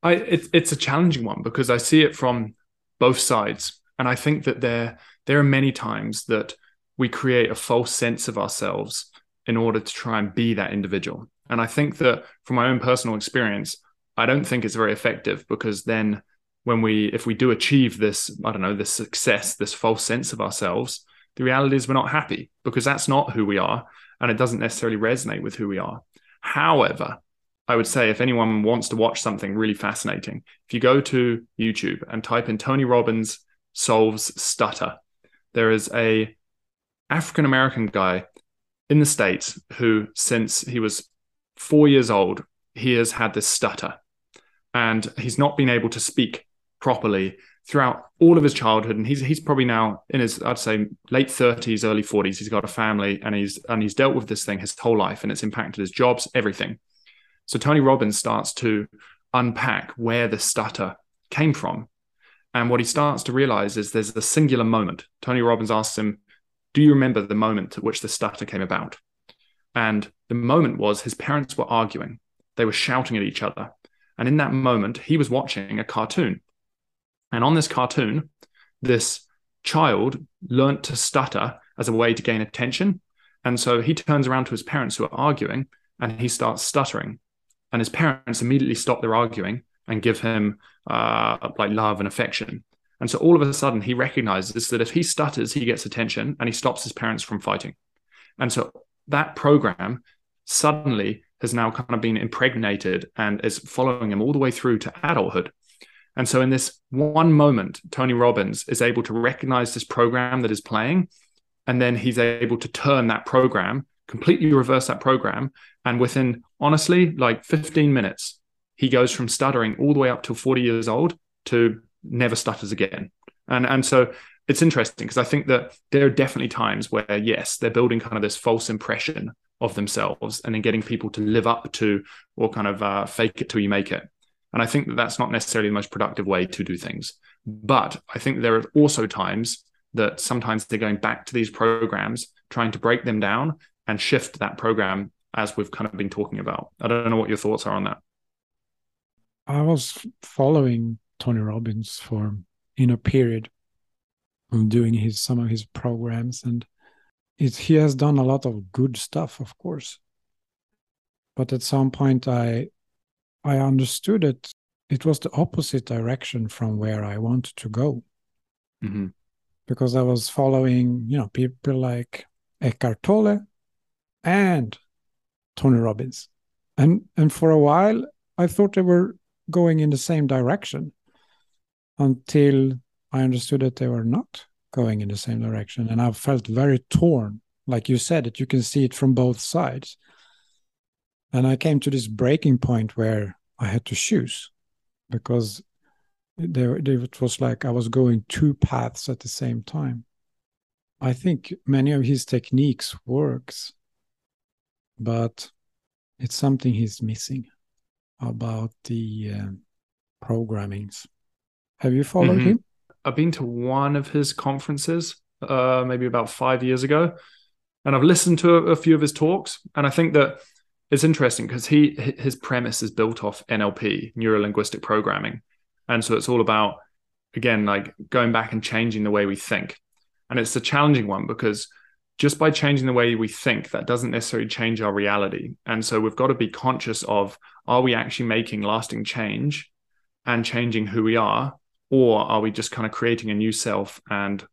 I it's it's a challenging one because I see it from both sides, and I think that there there are many times that we create a false sense of ourselves in order to try and be that individual. And I think that from my own personal experience, I don't think it's very effective because then when we if we do achieve this, I don't know, this success, this false sense of ourselves, the reality is we're not happy because that's not who we are and it doesn't necessarily resonate with who we are. However, I would say if anyone wants to watch something really fascinating, if you go to YouTube and type in Tony Robbins solves stutter, there is a African American guy in the States who, since he was four years old, he has had this stutter and he's not been able to speak properly throughout all of his childhood. And he's he's probably now in his, I'd say, late 30s, early 40s. He's got a family and he's and he's dealt with this thing his whole life and it's impacted his jobs, everything. So Tony Robbins starts to unpack where the stutter came from. And what he starts to realize is there's a singular moment. Tony Robbins asks him, Do you remember the moment at which the stutter came about? And the moment was his parents were arguing. They were shouting at each other. And in that moment, he was watching a cartoon. And on this cartoon, this child learnt to stutter as a way to gain attention. And so he turns around to his parents who are arguing and he starts stuttering and his parents immediately stop their arguing and give him uh, like love and affection. And so all of a sudden, he recognizes that if he stutters, he gets attention and he stops his parents from fighting. And so that program suddenly has now kind of been impregnated and is following him all the way through to adulthood. And so, in this one moment, Tony Robbins is able to recognize this program that is playing, and then he's able to turn that program, completely reverse that program, and within, honestly, like 15 minutes, he goes from stuttering all the way up to 40 years old to never stutters again. And, and so it's interesting because I think that there are definitely times where, yes, they're building kind of this false impression of themselves and then getting people to live up to or kind of uh, fake it till you make it. And I think that that's not necessarily the most productive way to do things. But I think there are also times that sometimes they're going back to these programs, trying to break them down and shift that program as we've kind of been talking about. I don't know what your thoughts are on that. I was following Tony Robbins for in a period of doing his some of his programs and it, he has done a lot of good stuff of course but at some point i i understood it it was the opposite direction from where i wanted to go mm-hmm. because i was following you know people like eckhart tolle and Tony Robbins. And and for a while I thought they were going in the same direction until I understood that they were not going in the same direction. And I felt very torn. Like you said, that you can see it from both sides. And I came to this breaking point where I had to choose because there, it was like I was going two paths at the same time. I think many of his techniques works, but it's something he's missing about the uh, programmings. Have you followed mm-hmm. him? I've been to one of his conferences, uh, maybe about five years ago, and I've listened to a, a few of his talks. And I think that it's interesting because he his premise is built off NLP, neuro linguistic programming, and so it's all about again like going back and changing the way we think. And it's a challenging one because just by changing the way we think, that doesn't necessarily change our reality. And so we've got to be conscious of are we actually making lasting change and changing who we are? Or are we just kind of creating a new self and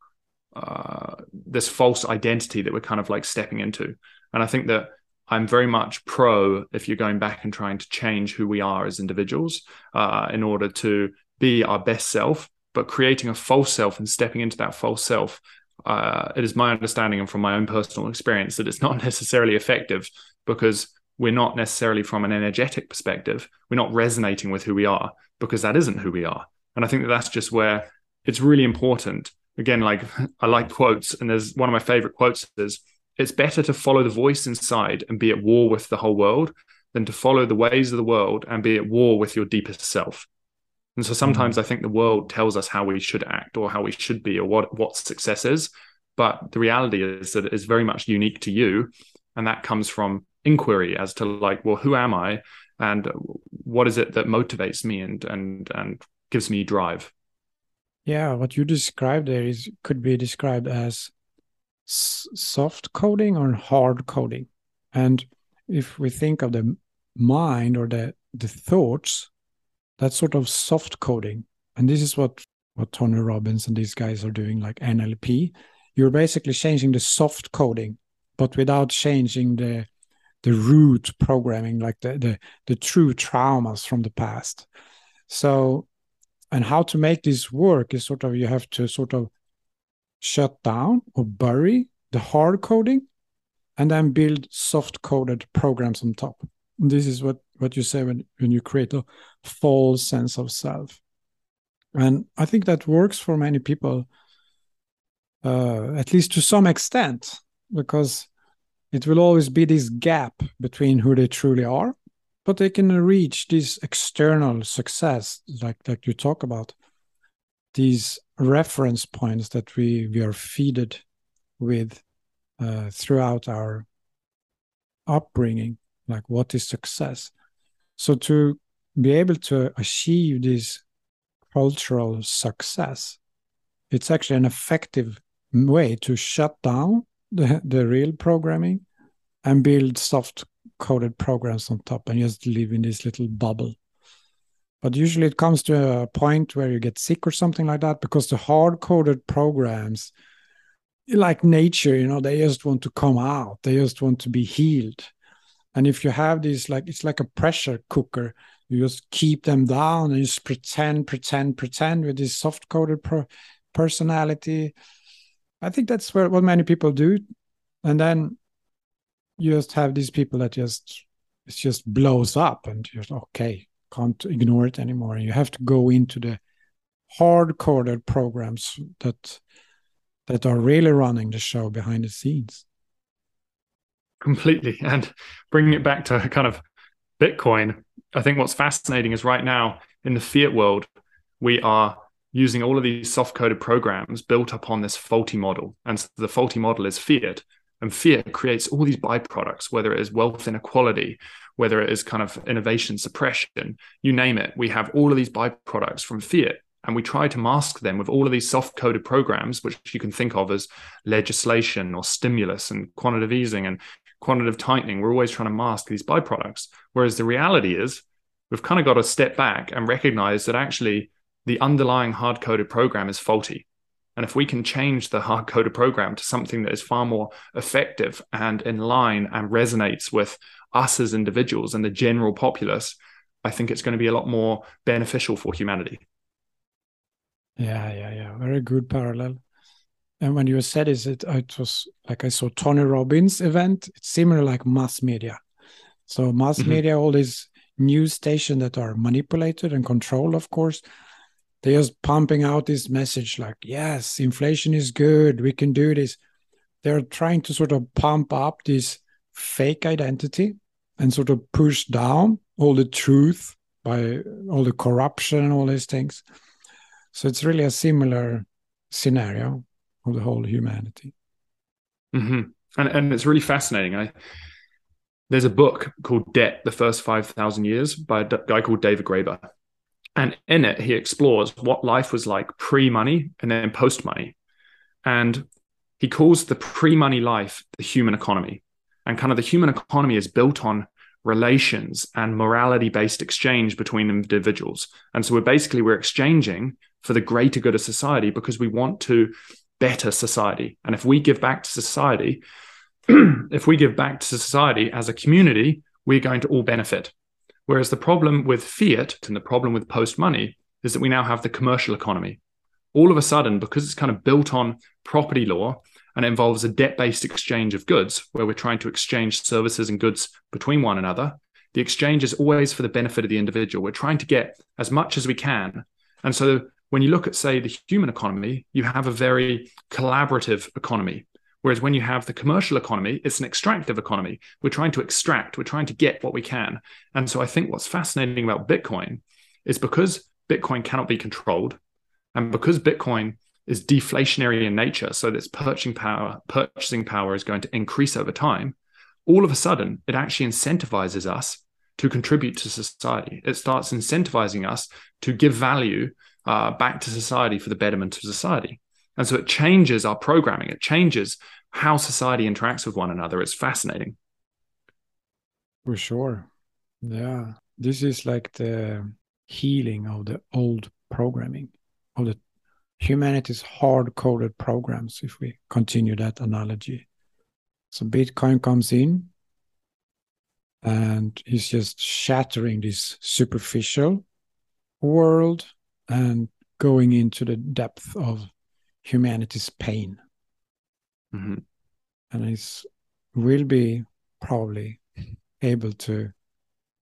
uh, this false identity that we're kind of like stepping into? And I think that I'm very much pro if you're going back and trying to change who we are as individuals uh, in order to be our best self, but creating a false self and stepping into that false self uh, it is my understanding and from my own personal experience that it's not necessarily effective because we're not necessarily from an energetic perspective. We're not resonating with who we are because that isn't who we are. And i think that that's just where it's really important. Again like i like quotes and there's one of my favorite quotes is it's better to follow the voice inside and be at war with the whole world than to follow the ways of the world and be at war with your deepest self and so sometimes mm-hmm. I think the world tells us how we should act or how we should be or what what success is. But the reality is that it is very much unique to you. And that comes from inquiry as to like, well, who am I? And what is it that motivates me and and and gives me drive? Yeah, what you described there is could be described as soft coding or hard coding. And if we think of the mind or the the thoughts that's sort of soft coding. And this is what what tony robbins and these guys are doing like nlp you're basically changing the soft coding but without changing the the root programming like the the, the true traumas from the past. So and how to make this work is sort of you have to sort of shut down or bury the hard coding and then build soft coded programs on top. This is what what you say when when you create a false sense of self. And i think that works for many people uh, at least to some extent because it will always be this gap between who they truly are but they can reach this external success like like you talk about these reference points that we we are feeded with uh, throughout our upbringing like what is success? So to be able to achieve this cultural success it's actually an effective way to shut down the, the real programming and build soft coded programs on top and just live in this little bubble but usually it comes to a point where you get sick or something like that because the hard coded programs like nature you know they just want to come out. They just want to be healed. And if you have these like it's like a pressure cooker. You just keep them down and just pretend pretend pretend with this soft coded pro- personality. I think that's where, what many people do. And then you just have these people that just it just blows up and you're okay can't ignore it anymore. You have to go into the hard coded programs that that are really running the show behind the scenes. Completely. And bringing it back to kind of bitcoin i think what's fascinating is right now in the fiat world we are using all of these soft coded programs built upon this faulty model. And so the faulty model is fiat and fear creates all these byproducts whether it is wealth inequality whether it is kind of innovation suppression you name it we have all of these byproducts from fear. and we try to mask them with all of these soft coded programs which you can think of as legislation or stimulus and quantitative easing and quantitative tightening, we're always trying to mask these byproducts. Whereas the reality is, we've kind of got to step back and recognize that actually the underlying hard coded program is faulty. And if we can change the hard coded program to something that is far more effective and in line and resonates with us as individuals and the general populace, I think it's going to be a lot more beneficial for humanity. Yeah, yeah, yeah. Very good parallel. And when you said is it, it was like I saw Tony Robbins event. It's similar like mass media. So mass mm-hmm. media, all these news stations that are manipulated and controlled, of course, they're just pumping out this message like, yes, inflation is good, we can do this. They're trying to sort of pump up this fake identity and sort of push down all the truth by all the corruption all these things. So it's really a similar scenario of the whole humanity. Mm-hmm. And and it's really fascinating. I there's a book called Debt: The First Five Thousand Years by a guy called David Graeber, and in it he explores what life was like pre-money and then post-money, and he calls the pre-money life the human economy, and kind of the human economy is built on relations and morality based exchange between individuals and so we're basically we're exchanging for the greater good of society because we want to better society. And if we give back to society, if we give back to society as a community, we're going to all benefit. Whereas the problem with fiat and the problem with post money is that we now have the commercial economy. All of a sudden, because it's kind of built on property law and involves a debt based exchange of goods, where we're trying to exchange services and goods between one another, the exchange is always for the benefit of the individual. We're trying to get as much as we can. And so when you look at, say, the human economy, you have a very collaborative economy. Whereas when you have the commercial economy, it's an extractive economy. We're trying to extract, we're trying to get what we can. And so I think what's fascinating about Bitcoin is because Bitcoin cannot be controlled, and because Bitcoin is deflationary in nature, so that its purchasing power, purchasing power is going to increase over time, all of a sudden it actually incentivizes us to contribute to society. It starts incentivizing us to give value uh, back to society for the betterment of society. And so it changes our programming, it changes how society interacts with one another. It's fascinating. For sure. Yeah. This is like the healing of the old programming, of the humanity's hard coded programs, if we continue that analogy. So Bitcoin comes in and he's just shattering this superficial world and going into the depth of humanity's pain. Mm-hmm. And he's will be probably able to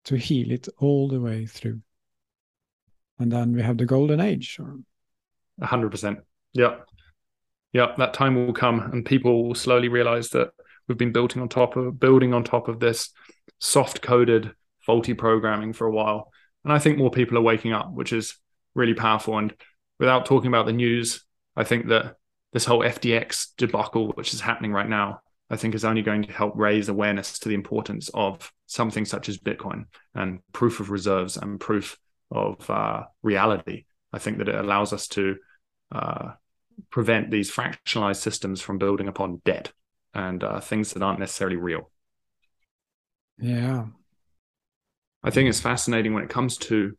to heal it all the way through. And then we have the golden age. Hundred percent. Yeah. Yeah. That time will come and people will slowly realize that we've been building on top of building on top of this soft coded faulty programming for a while. And I think more people are waking up, which is really powerful. And without talking about the news, I think that this whole FTX debacle, which is happening right now, I think is only going to help raise awareness to the importance of something such as Bitcoin and proof of reserves and proof of uh, reality. I think that it allows us to uh, prevent these fractionalized systems from building upon debt and uh, things that aren't necessarily real. Yeah. I think it's fascinating when it comes to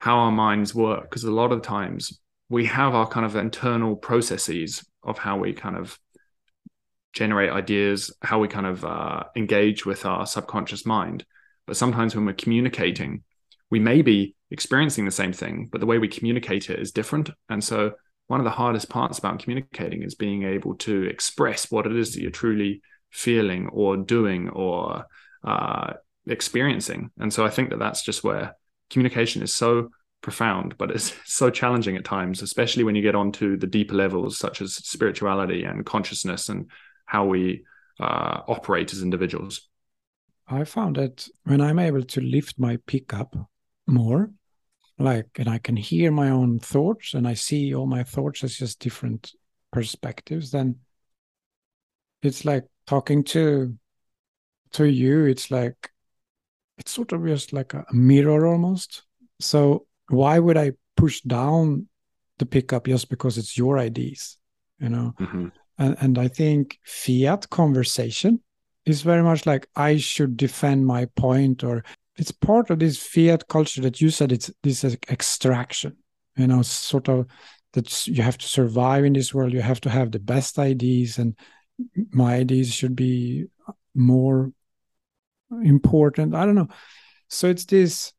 how our minds work because a lot of times we have our kind of internal processes of how we kind of generate ideas, how we kind of uh, engage with our subconscious mind. But sometimes when we're communicating, we may be experiencing the same thing, but the way we communicate it is different. And so, one of the hardest parts about communicating is being able to express what it is that you're truly feeling or doing or uh, experiencing. And so, I think that that's just where communication is so profound, but it's so challenging at times, especially when you get onto the deeper levels such as spirituality and consciousness and how we uh, operate as individuals. I found that when I'm able to lift my pickup more, like, and I can hear my own thoughts and I see all my thoughts as just different perspectives, then it's like talking to to you. It's like it's sort of just like a mirror almost. So why would I push down the pickup just because it's your ideas? You know, mm-hmm. and and I think fiat conversation is very much like I should defend my point, or it's part of this fiat culture that you said it's this extraction. You know, sort of that you have to survive in this world. You have to have the best ideas, and my ideas should be more important. I don't know. So it's this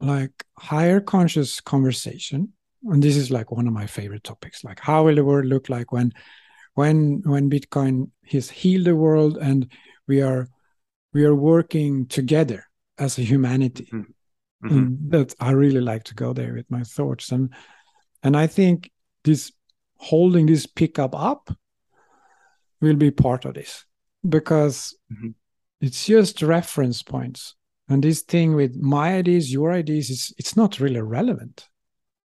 like higher conscious conversation and this is like one of my favorite topics like how will the world look like when when when bitcoin has healed the world and we are we are working together as a humanity mm-hmm. Mm-hmm. that i really like to go there with my thoughts and and i think this holding this pickup up will be part of this because mm-hmm. it's just reference points and this thing with my ideas your ideas is it's not really relevant.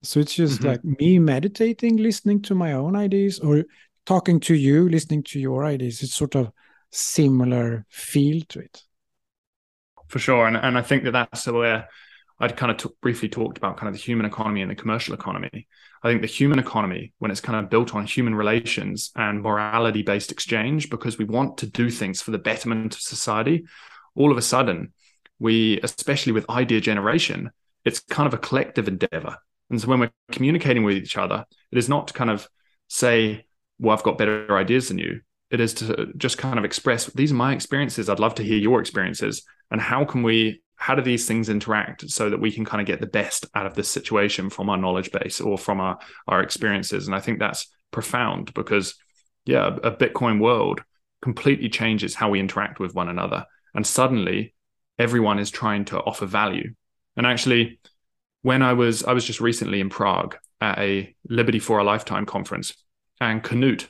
So it's just Mhm. like me meditating listening to my own ideas or talking to you listening to your ideas. It's sort of similar feel to it. For sure. And, and i think that that's where i'd kind of t- briefly talked about kind of the human economy and the commercial economy. I think the human economy when it's kind of built on human relations and morality based exchange because we want to do things for the betterment of society all of a sudden we especially with idea generation it's kind of a collective endeavor. And so when we're communicating with each other it is not to kind of say well i've got better ideas than you. It is to just kind of express these are my experiences. I'd love to hear your experiences. And how can we how do these things interact so that we can kind of get the best out of this situation from our knowledge base or from our our experiences? And i think that's profound because yeah a bitcoin world completely changes how we interact with one another. And suddenly everyone is trying to offer value and actually when i was i was just recently in prague at a liberty for a lifetime conference and Knut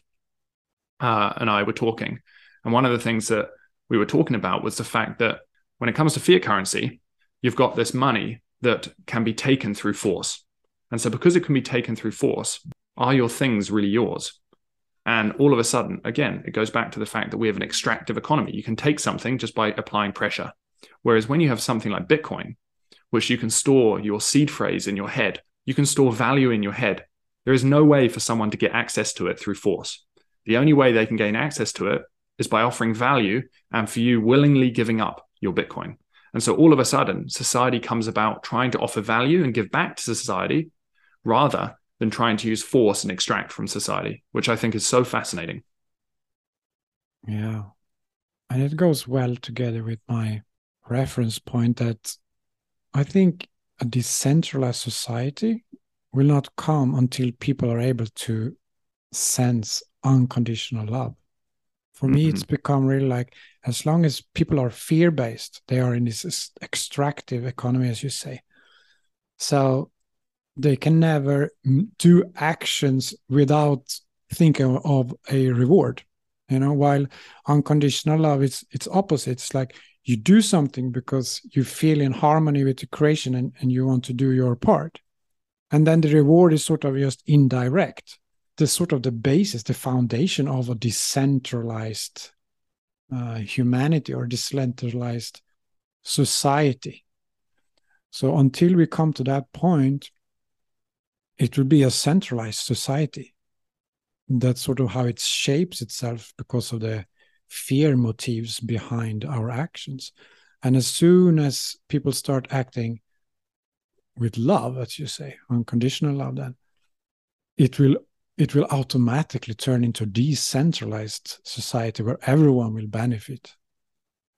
uh, and I were talking. And one of the things that we were talking about was the fact that when it comes to fiat currency, you've got this money that can be taken through force. And so, because it can be taken through force, are your things really yours? And all of a sudden, again, it goes back to the fact that we have an extractive economy. You can take something just by applying pressure. Whereas when you have something like Bitcoin, which you can store your seed phrase in your head, you can store value in your head. There is no way for someone to get access to it through force. The only way they can gain access to it is by offering value and for you willingly giving up your Bitcoin. And so all of a sudden, society comes about trying to offer value and give back to society rather than trying to use force and extract from society, which I think is so fascinating. Yeah. And it goes well together with my reference point that I think a decentralized society will not come until people are able to sense unconditional love. For mm-hmm. me, it's mm-hmm. become really like as long as people are fear based, they are in this extractive economy, as you say. So they can never do actions without thinking of a reward. You know, while unconditional love, it's it's opposite. It's like you do something because you feel in harmony with the creation and, and you want to do your part. And then the reward is sort of just indirect. The sort of the basis the foundation of a decentralized uh, humanity or decentralized society. So until we come to that point it will be a centralized society. That's sort of how it shapes itself because of the fear motives behind our actions. And as soon as people start acting with love, as you say, unconditional love, then it will it will automatically turn into a decentralized society where everyone will benefit.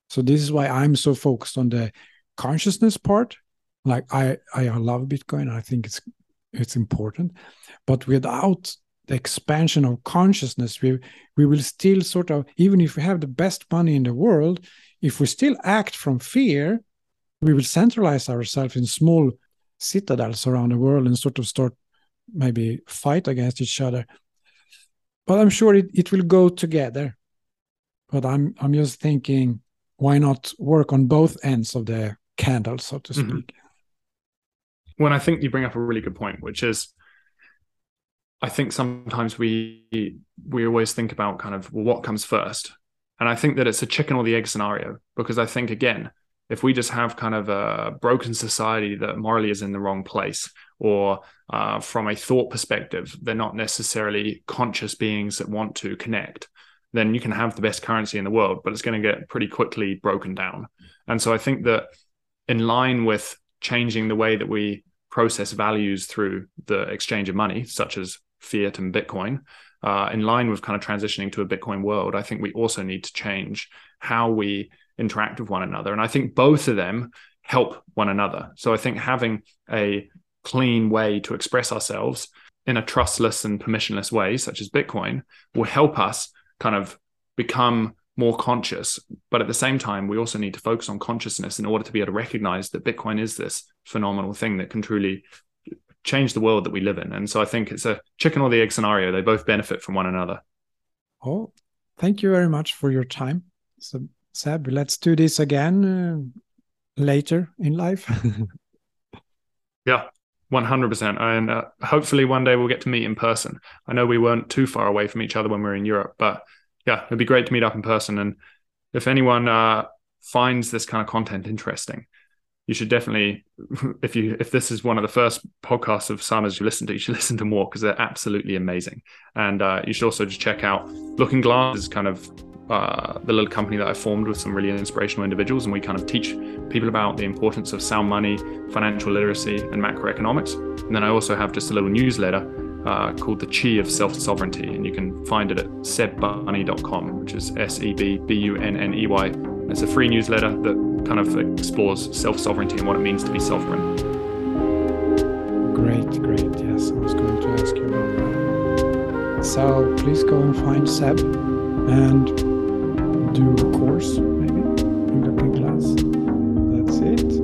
So this is why I'm so focused on the consciousness part. Like I I love Bitcoin. I think it's it's important, but without the expansion of consciousness we we will still sort of even if we have the best money in the world if we still act from fear we will centralize ourselves in small citadels around the world and sort of start maybe fight against each other but i'm sure it, it will go together but i'm i'm just thinking why not work on both ends of the candle so to mm-hmm. speak mm-hmm. when i think you bring up a really good point which is I think sometimes we we always think about kind of well, what comes first, and I think that it's a chicken or the egg scenario because I think again, if we just have kind of a broken society that morally is in the wrong place, or uh, from a thought perspective, they're not necessarily conscious beings that want to connect, then you can have the best currency in the world, but it's going to get pretty quickly broken down. And so I think that in line with changing the way that we process values through the exchange of money, such as fiat and Bitcoin, uh, in line with kind of transitioning to a Bitcoin world, I think we also need to change how we interact with one another. And I think both of them help one another. So I think having a clean way to express ourselves in a trustless and permissionless way, such as Bitcoin, will help us kind of become more conscious. But at the same time, we also need to focus on consciousness in order to be able to recognize that Bitcoin is this phenomenal thing that can truly change the world that we live in. And so I think it's a chicken or the egg scenario. They both benefit from one another. Oh, thank you very much for your time. So, Seb, let's do this again uh, later in life. yeah, 100%. And uh, hopefully one day we'll get to meet in person. I know we weren't too far away from each other when we were in Europe, but yeah, it'd be great to meet up in person. And if anyone uh, finds this kind of content interesting, you should definitely if you if this is one of the first podcasts of Sama's you listen to, you should listen to more because they're absolutely amazing. And uh, you should also just check out Looking Glass is kind of uh, the little company that I formed with some really inspirational individuals, and we kind of teach people about the importance of sound money, financial literacy, and macroeconomics. And then I also have just a little newsletter uh, called the Chi of Self Sovereignty, and you can find it at sebbunny.com, which is S E B B U N N E Y. It's a free newsletter that kind of explores self sovereignty and what it means to be sovereign. Great, great. Yes, I was going to ask you about that. So please go and find Seb and do a course, maybe, in looking glass. That's it.